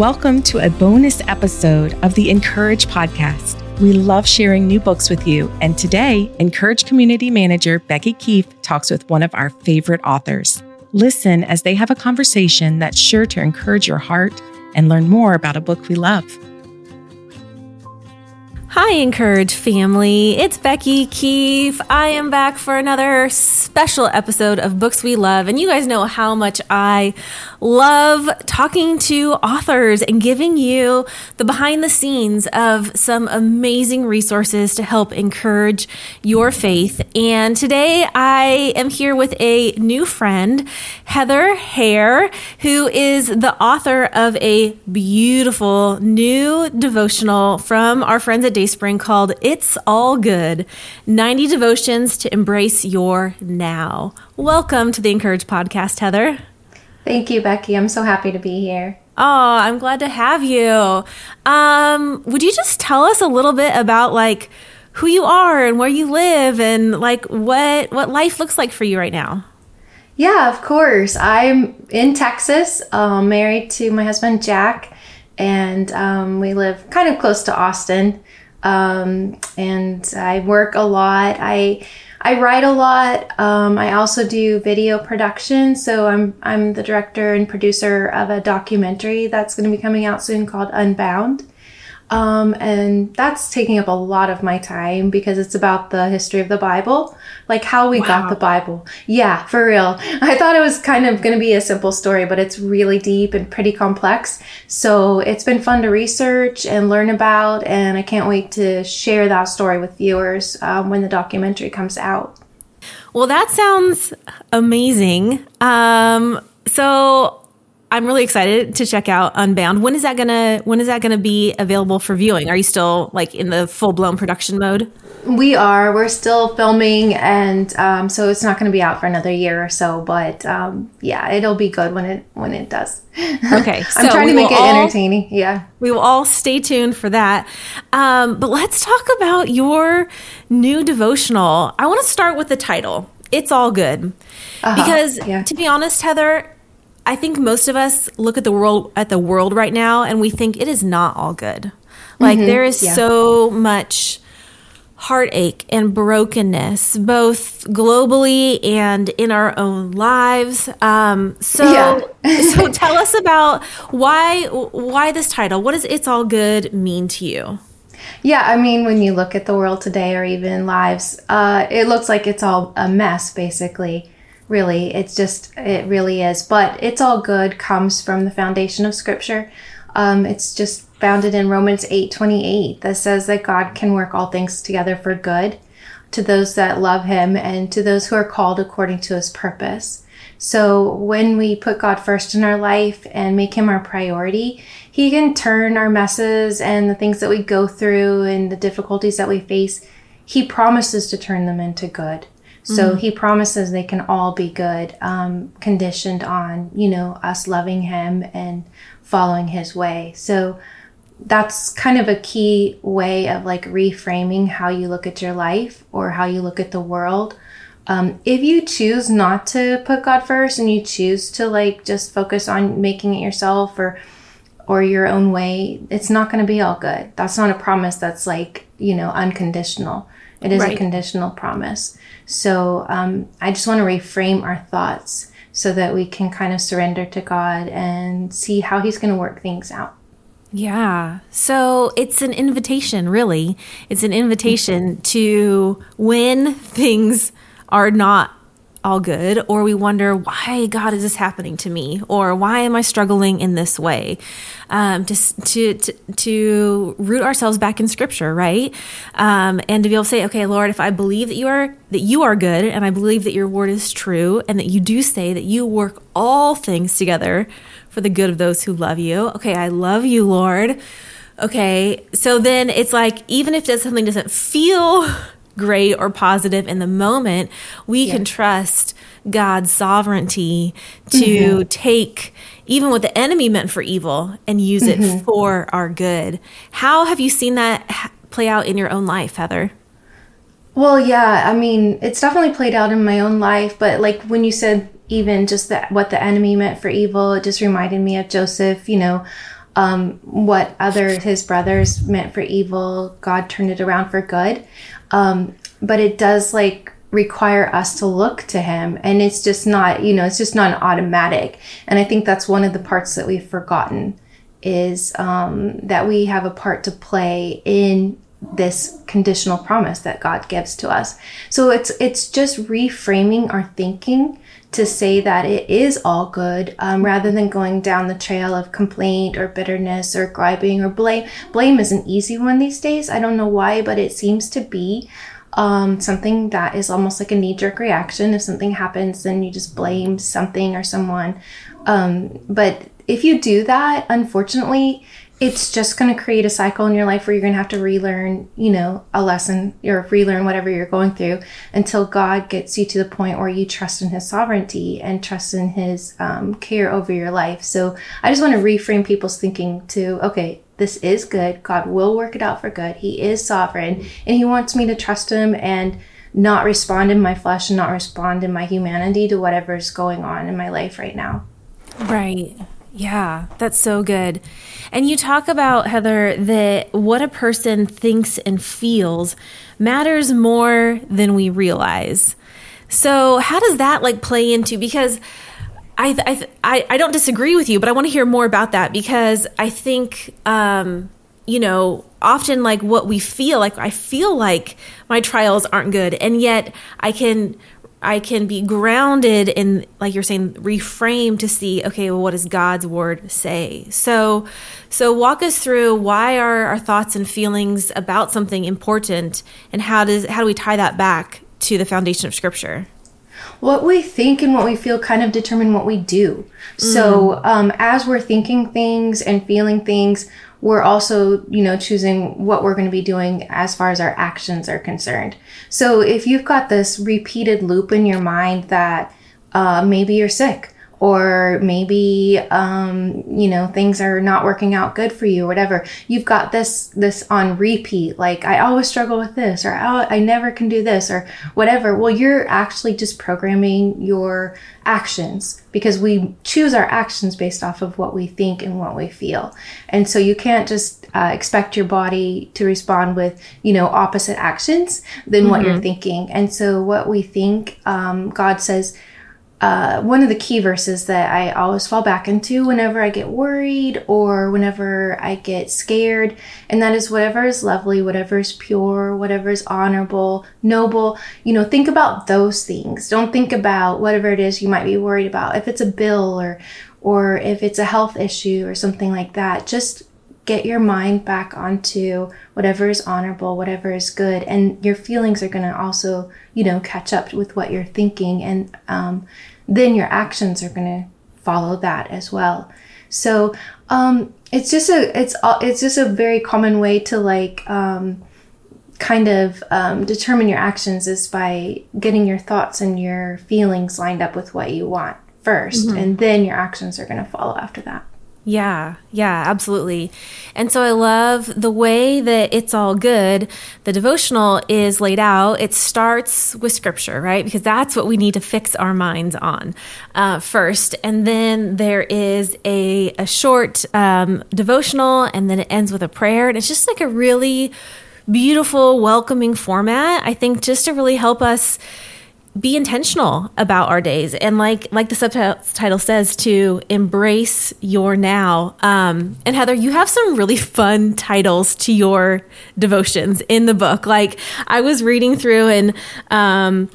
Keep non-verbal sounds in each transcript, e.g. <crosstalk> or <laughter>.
Welcome to a bonus episode of the (in)courage podcast. We love sharing new books with you, and today, (in)courage Community Manager Becky Keife talks with one of our favorite authors. Listen as they have a conversation that's sure to encourage your heart and learn more about a book we love. Hi, (in)courage family. It's Becky Keife. I am back for another special episode of Books We Love. And you guys know how much I love talking to authors and giving you the behind the scenes of some amazing resources to help encourage your faith. And today I am here with a new friend, Heather Hair, who is the author of a beautiful new devotional from our friends at Dayspring called It's All Good 90 Devotions to Embrace Your Now. Welcome to the (in)courage Podcast, Heather. Thank you, Becky. I'm so happy to be here. Oh, I'm glad to have you. Um, would you just tell us a little bit about like who you are and where you live and like what what life looks like for you right now? Yeah, of course. I'm in Texas, um, married to my husband Jack, and um, we live kind of close to Austin. Um, and I work a lot. I I write a lot. Um, I also do video production. So I'm I'm the director and producer of a documentary that's going to be coming out soon called Unbound. Um, and that's taking up a lot of my time because it's about the history of the Bible, like how we wow. got the Bible. Yeah, for real. <laughs> I thought it was kind of going to be a simple story, but it's really deep and pretty complex. So it's been fun to research and learn about, and I can't wait to share that story with viewers um, when the documentary comes out. Well, that sounds amazing. Um, so I'm really excited to check out Unbound. When is that gonna When is that gonna be available for viewing? Are you still like in the full blown production mode? We are. We're still filming, and um, so it's not going to be out for another year or so. But um, yeah, it'll be good when it when it does. <laughs> Okay, I'm trying to make it all, entertaining. Yeah, we will all stay tuned for that. Um, but let's talk about your new devotional. I want to start with the title. It's all good, uh-huh. because yeah. to be honest, Heather, I think most of us look at the world at the world right now and we think it is not all good. Like mm-hmm. there is yeah. so much heartache and brokenness, both globally and in our own lives. Um, so, yeah. <laughs> so <laughs> tell us about why why this title. What does "It's All Good" mean to you? Yeah, I mean, when you look at the world today, or even lives, uh, it looks like it's all a mess, basically really it's just it really is. But it's all good comes from the foundation of scripture. Um, it's just founded in romans 8 28 that says that god can work all things together for good to those that love him and to those who are called according to his purpose. So when we put god first in our life and make him our priority he can turn our messes and the things that we go through and the difficulties that we face. He promises to turn them into good so mm-hmm. he promises they can all be good, um, conditioned on, you know, us loving him and following his way. So that's kind of a key way of like reframing how you look at your life or how you look at the world. Um, if you choose not to put God first and you choose to like just focus on making it yourself or or your own way, it's not going to be all good. That's not a promise that's like, you know, unconditional. It is right. a conditional promise. So um, I just want to reframe our thoughts so that we can kind of surrender to God and see how He's going to work things out. Yeah. So it's an invitation, really. It's an invitation to when things are not all good, or we wonder, why, God, is this happening to me? Or why am I struggling in this way? Um, to, to, to, to, root ourselves back in scripture, right? Um, and to be able to say, okay, Lord, if I believe that you are, that you are good, and I believe that your word is true, and that you do say that you work all things together for the good of those who love you. Okay, I love you, Lord. Okay, so then it's like, even if something doesn't feel great or positive in the moment, we yeah. can trust God's sovereignty to mm-hmm. take even what the enemy meant for evil and use mm-hmm. it for our good. How have you seen that play out in your own life, Heather? Well, yeah, I mean, it's definitely played out in my own life, but like when you said even just that what the enemy meant for evil, it just reminded me of Joseph, you know, um, what other his brothers meant for evil, God turned it around for good. Um, but it does like require us to look to him and it's just not you know it's just not an automatic. And i think that's one of the parts that we've forgotten is um, that we have a part to play in this conditional promise that god gives to us. So it's it's just reframing our thinking to say that it is all good um, rather than going down the trail of complaint or bitterness or griping or blame blame is an easy one these days i don't know why but it seems to be um, something that is almost like a knee jerk reaction. If something happens, then you just blame something or someone. Um, but if you do that, unfortunately, it's just going to create a cycle in your life where you're going to have to relearn, you know, a lesson or relearn whatever you're going through until God gets you to the point where you trust in His sovereignty and trust in His um, care over your life. So I just want to reframe people's thinking to, okay, this is good. God will work it out for good. He is sovereign and He wants me to trust Him and not respond in my flesh and not respond in my humanity to whatever's going on in my life right now. Right. Yeah, that's so good. And you talk about, Heather, that what a person thinks and feels matters more than we realize. So, how does that like play into because I, I, I don't disagree with you, but I want to hear more about that because I think, um, you know, often like what we feel like, I feel like my trials aren't good, and yet I can I can be grounded in, like you're saying, reframe to see, okay, well, what does God's word say? So, so walk us through why are our thoughts and feelings about something important, and how does how do we tie that back to the foundation of Scripture? what we think and what we feel kind of determine what we do. Mm. So, um, as we're thinking things and feeling things, we're also, you know, choosing what we're going to be doing as far as our actions are concerned. So, if you've got this repeated loop in your mind that uh, maybe you're sick, or maybe um, you know things are not working out good for you or whatever you've got this this on repeat like i always struggle with this or oh, i never can do this or whatever well you're actually just programming your actions because we choose our actions based off of what we think and what we feel and so you can't just uh, expect your body to respond with you know opposite actions than mm-hmm. what you're mm-hmm. thinking and so what we think um, god says uh, one of the key verses that I always fall back into whenever I get worried or whenever I get scared, and that is whatever is lovely, whatever is pure, whatever is honorable, noble. You know, think about those things. Don't think about whatever it is you might be worried about. If it's a bill or or if it's a health issue or something like that, just get your mind back onto whatever is honorable, whatever is good, and your feelings are going to also, you know, catch up with what you're thinking, and um, then your actions are going to follow that as well. So um, it's just a it's it's just a very common way to like um, kind of um, determine your actions is by getting your thoughts and your feelings lined up with what you want 1st mm-hmm. and then your actions are going to follow after that. Yeah, yeah, absolutely. And so I love the way that it's all good. The devotional is laid out. It starts with scripture, right? Because that's what we need to fix our minds on uh, first. And then there is a, a short um, devotional, and then it ends with a prayer. And it's just like a really beautiful, welcoming format, I think, just to really help us be intentional about our days. And like like the subtitle says to embrace your now. Um, and heather you have some really fun titles to your devotions in the book. Like i was reading through and um,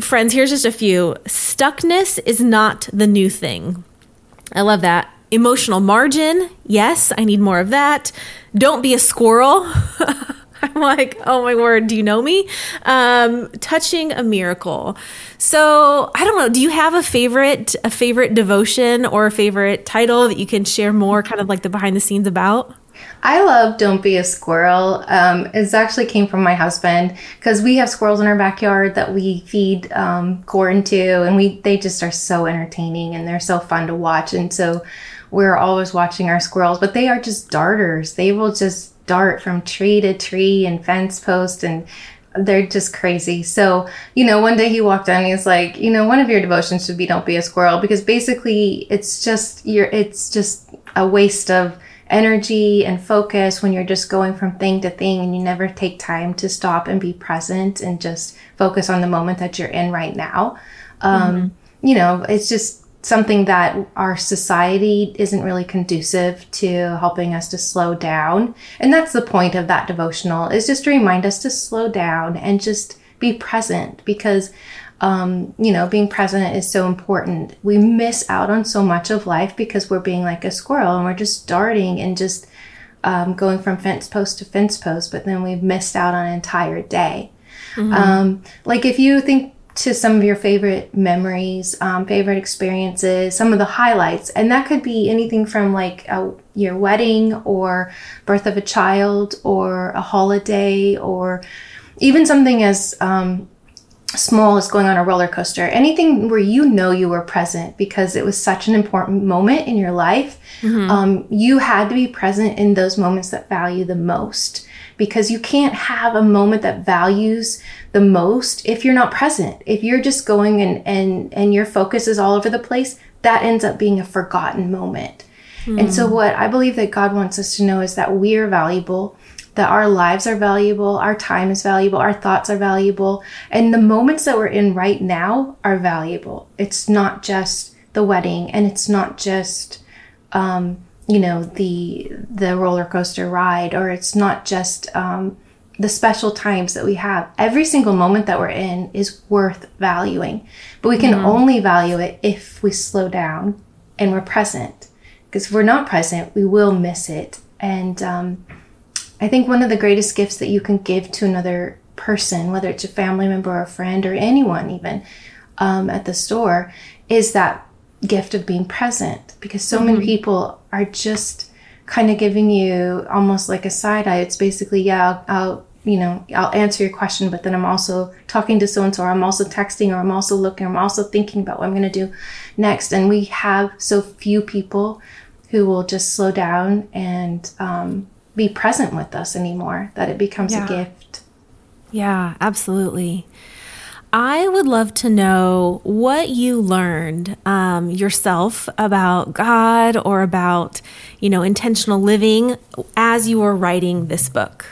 friends here's just a few. Stuckness is not the new thing. I love that. Emotional margin yes i need more of that. Don't be a squirrel <laughs> <laughs> I'm like, oh my word, do you know me? Um, touching a miracle. So I don't know. Do you have a favorite, a favorite devotion or a favorite title that you can share more, kind of like the behind the scenes about? I love "Don't Be a Squirrel." Um, it actually came from my husband because we have squirrels in our backyard that we feed um, corn to, and we they just are so entertaining and they're so fun to watch. And so we're always watching our squirrels, but they are just darters. They will just dart from tree to tree and fence post and they're just crazy. So, you know, one day he walked in and he's like, you know, one of your devotions should be don't be a squirrel because basically it's just you're it's just a waste of energy and focus when you're just going from thing to thing and you never take time to stop and be present and just focus on the moment that you're in right now. Um, mm-hmm. You know, it's just something that our society isn't really conducive to helping us to slow down. And that's the point of that devotional is just to remind us to slow down and just be present because um, you know, being present is so important. We miss out on so much of life because we're being like a squirrel and we're just darting and just um, going from fence post to fence post, but then we've missed out on an entire day. Mm-hmm. Um, like if you think to some of your favorite memories, um, favorite experiences, some of the highlights. And that could be anything from like a, your wedding or birth of a child or a holiday or even something as um, small as going on a roller coaster. Anything where you know you were present because it was such an important moment in your life. Mm-hmm. Um, you had to be present in those moments that value the most because you can't have a moment that values the most if you're not present. If you're just going and and and your focus is all over the place, that ends up being a forgotten moment. Mm. And so hmm. what I believe that God wants us to know is that we are valuable, that our lives are valuable, our time is valuable, our thoughts are valuable, and the moments that we're in right now are valuable. It's not just the wedding and it's not just um, you know the the roller coaster ride or it's not just um, the special times that we have. Every single moment that we're in is worth valuing. But we can mm-hmm. only value it if we slow down and we're present. Because if we're not present we will miss it. And um, i think one of the greatest gifts that you can give to another person whether it's a family member or a friend or anyone even um, at the store is that gift of being present. Because so mm-hmm. many people are just kind of giving you almost like a side eye. It's basically, yeah, I'll, I'll you know, I'll answer your question, but then I'm also talking to so and so, or I'm also texting, or I'm also looking, I'm also thinking about what I'm going to do next. And we have so few people who will just slow down and um, be present with us anymore that it becomes yeah. a gift. Yeah, absolutely. I would love to know what you learned um, yourself about God or about, you know, intentional living as you were writing this book.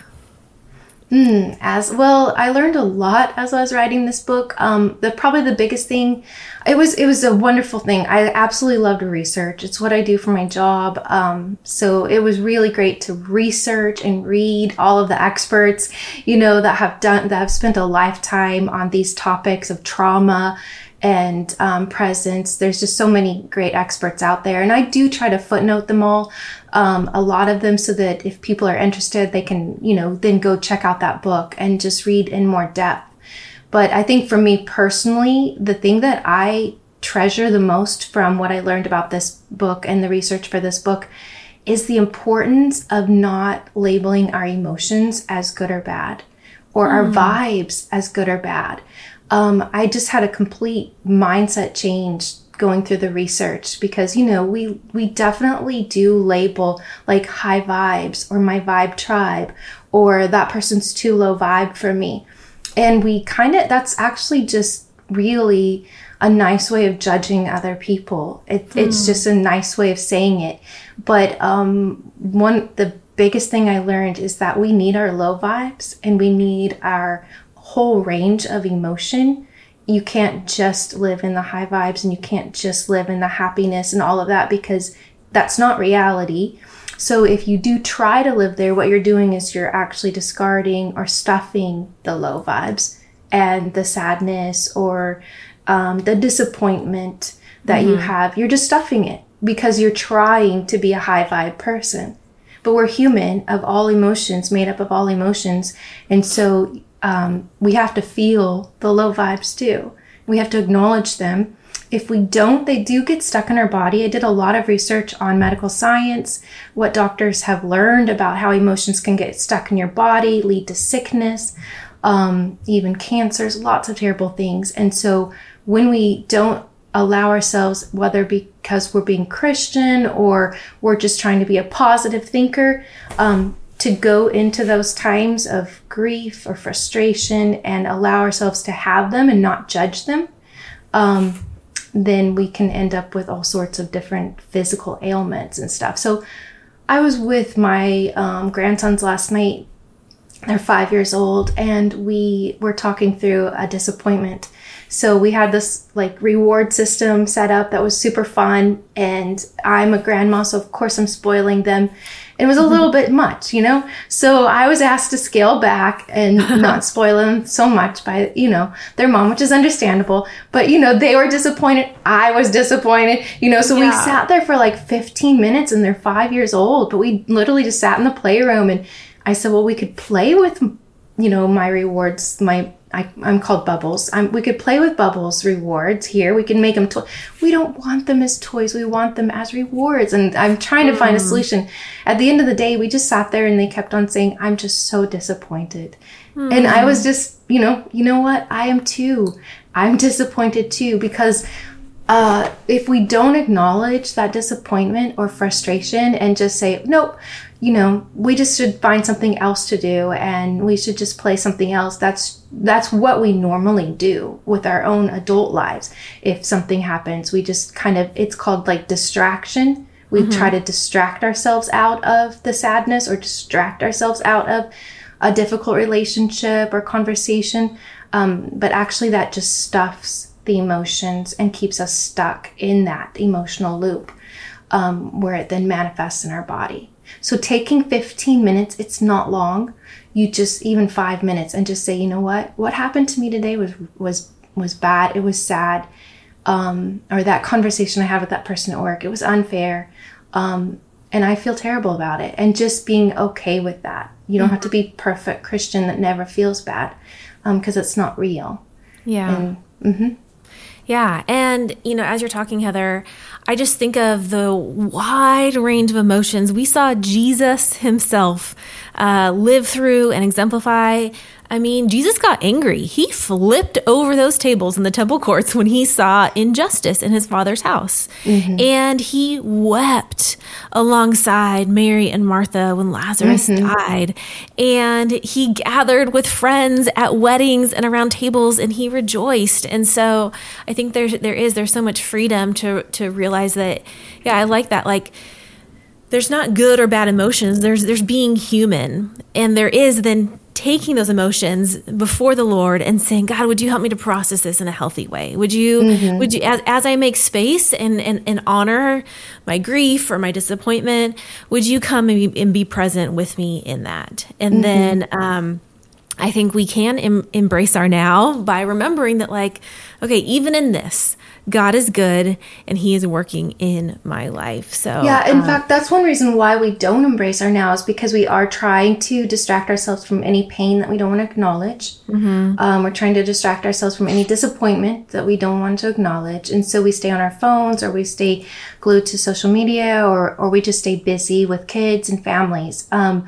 Mm, as well, I learned a lot as I was writing this book. Um, the probably the biggest thing, it was it was a wonderful thing. I absolutely loved research. It's what I do for my job. Um, so it was really great to research and read all of the experts, you know, that have done that have spent a lifetime on these topics of trauma and um, presence. There's just so many great experts out there, and I do try to footnote them all, um, a lot of them, so that if people are interested, they can, you know, then go check out that book and just read in more depth. But I think for me personally, the thing that I treasure the most from what I learned about this book and the research for this book is the importance of not labeling our emotions as good or bad or mm. our hmm. vibes as good or bad um, I just had a complete mindset change going through the research because you know we we definitely do label like high vibes or my vibe tribe or that person's too low vibe for me. And we kind of that's actually just really a nice way of judging other people. It, hmm. it's just a nice way of saying it. But um, one the biggest thing i learned is that we need our low vibes and we need our whole range of emotion. You can't just live in the high vibes and you can't just live in the happiness and all of that because that's not reality. So if you do try to live there, what you're doing is you're actually discarding or stuffing the low vibes and the sadness or um, the disappointment that mm-hmm. you have. You're just stuffing it because you're trying to be a high vibe person. But we're human of all emotions, made up of all emotions. And so um, we have to feel the low vibes too. We have to acknowledge them. If we don't, they do get stuck in our body. I did a lot of research on medical science, what doctors have learned about how emotions can get stuck in your body, lead to sickness, um, even cancers, lots of terrible things. And so when we don't allow ourselves, whether because we're being Christian or we're just trying to be a positive thinker, um, to go into those times of grief or frustration and allow ourselves to have them and not judge them, um, then we can end up with all sorts of different physical ailments and stuff. So I was with my um, grandsons last night. They're five years old, and we were talking through a disappointment. So we had this like reward system set up that was super fun, and I'm a grandma, so of course I'm spoiling them. It was a mm-hmm. little bit much, you know? So I was asked to scale back and <laughs> not spoil them so much by, you know, their mom, which is understandable. But, you know, they were disappointed. I was disappointed, you know? So yeah. we sat there for like 15 minutes and they're five years old, but we literally just sat in the playroom and I said, well, we could play with, you know, my rewards, my I, am called Bubbles. I'm, we could play with Bubbles rewards here. We can make them. To- we don't want them as toys. We want them as rewards. And I'm trying to find a mm. solution. At the end of the day, we just sat there and they kept on saying, "I'm just so disappointed." Mm. And I was just, you know, you know what? I am too. I'm disappointed too because uh, if we don't acknowledge that disappointment or frustration and just say, "Nope," you know, we just should find something else to do and we should just play something else. That's that's what we normally do with our own adult lives. If something happens, we just kind of it's called like distraction. We mm-hmm. try to distract ourselves out of the sadness or distract ourselves out of a difficult relationship or conversation. Um, but actually, that just stuffs the emotions and keeps us stuck in that emotional loop um, where it then manifests in our body. So taking 15 minutes, it's not long. You just even 5 minutes and just say, "You know what? What happened to me today was was was bad. It was sad." Um, or that conversation I had with that person at work, it was unfair. Um, and I feel terrible about it. And just being okay with that. You don't mm-hmm. have to be perfect Christian that never feels bad because um, it's not real. Yeah. And, mm-hmm. Yeah. And, you know, as you're talking, Heather, I just think of the wide range of emotions. We saw Jesus himself uh, live through and exemplify I mean, Jesus got angry. He flipped over those tables in the temple courts when he saw injustice in his father's house. Mm-hmm. And he wept alongside Mary and Martha when Lazarus mm-hmm. died. And he gathered with friends at weddings and around tables and he rejoiced. And so I think there's there is there's so much freedom to to realize that yeah, I like that. Like there's not good or bad emotions. There's there's being human. And there is then taking those emotions before the Lord and saying, God, would you help me to process this in a healthy way? Would you, mm-hmm. would you, as, as I make space and, and, and honor my grief or my disappointment, would you come and be, and be present with me in that? And mm-hmm. then, um, I think we can em- embrace our now by remembering that, like, okay, even in this, God is good and He is working in my life. So, yeah, in um, fact, that's one reason why we don't embrace our now is because we are trying to distract ourselves from any pain that we don't want to acknowledge. Mm-hmm. Um, we're trying to distract ourselves from any disappointment that we don't want to acknowledge. And so we stay on our phones or we stay glued to social media or, or we just stay busy with kids and families. Um,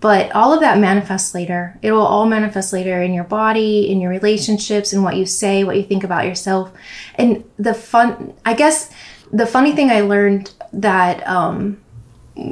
but all of that manifests later. It will all manifest later in your body, in your relationships, in what you say, what you think about yourself. And the fun, I guess, the funny thing I learned that um,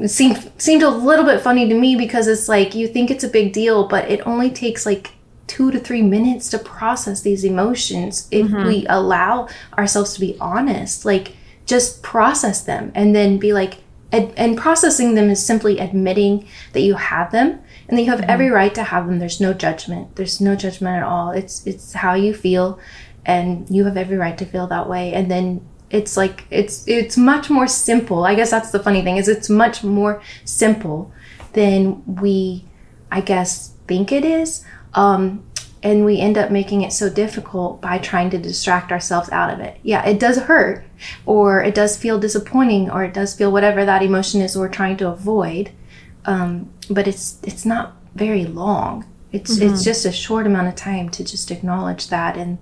seemed seemed a little bit funny to me because it's like you think it's a big deal, but it only takes like two to three minutes to process these emotions if mm-hmm. we allow ourselves to be honest. Like just process them and then be like, and processing them is simply admitting that you have them and that you have mm-hmm. every right to have them. There's no judgment. There's no judgment at all. It's it's how you feel, and you have every right to feel that way. And then it's like it's it's much more simple. I guess that's the funny thing is it's much more simple than we, I guess, think it is. Um, and we end up making it so difficult by trying to distract ourselves out of it. Yeah, it does hurt, or it does feel disappointing, or it does feel whatever that emotion is we're trying to avoid. Um, but it's it's not very long. It's mm-hmm. it's just a short amount of time to just acknowledge that and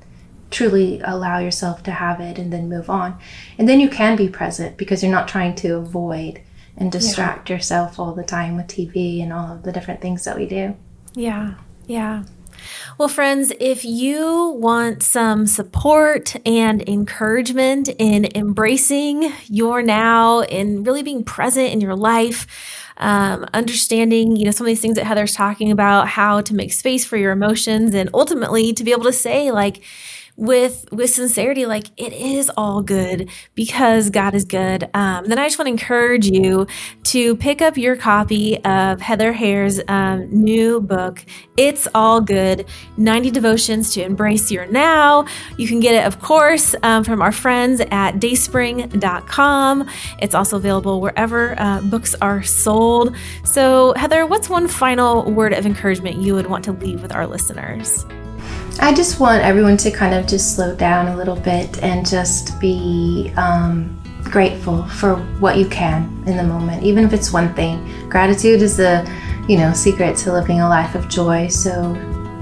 truly allow yourself to have it, and then move on. And then you can be present because you're not trying to avoid and distract yeah. yourself all the time with TV and all of the different things that we do. Yeah, yeah. Well, friends, if you want some support and encouragement in embracing your now and really being present in your life, um, understanding, you know, some of these things that Heather's talking about, how to make space for your emotions, and ultimately to be able to say, like, with with sincerity like it is all good because god is good. Um, then i just want to encourage you to pick up your copy of heather Hair's um, new book it's all good 90 devotions to embrace your now. You can get it of course um, from our friends at dayspring.com it's also available wherever uh, books are sold. So heather what's one final word of encouragement you would want to leave with our listeners I just want everyone to kind of just slow down a little bit and just be um, grateful for what you can in the moment, even if it's one thing. Gratitude is the, you know, secret to living a life of joy. So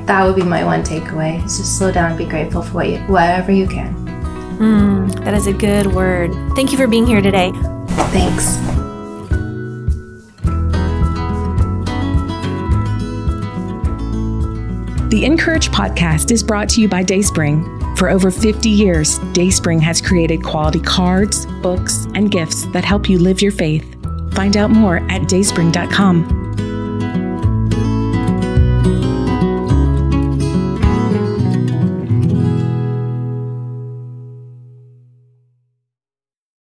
that would be my one takeaway. Is just slow down and be grateful for what you, whatever you can. Mm, that is a good word. Thank you for being here today. Thanks. The (in)courage podcast is brought to you by Dayspring. For over 50 years, Dayspring has created quality cards, books, and gifts that help you live your faith. Find out more at dayspring.com.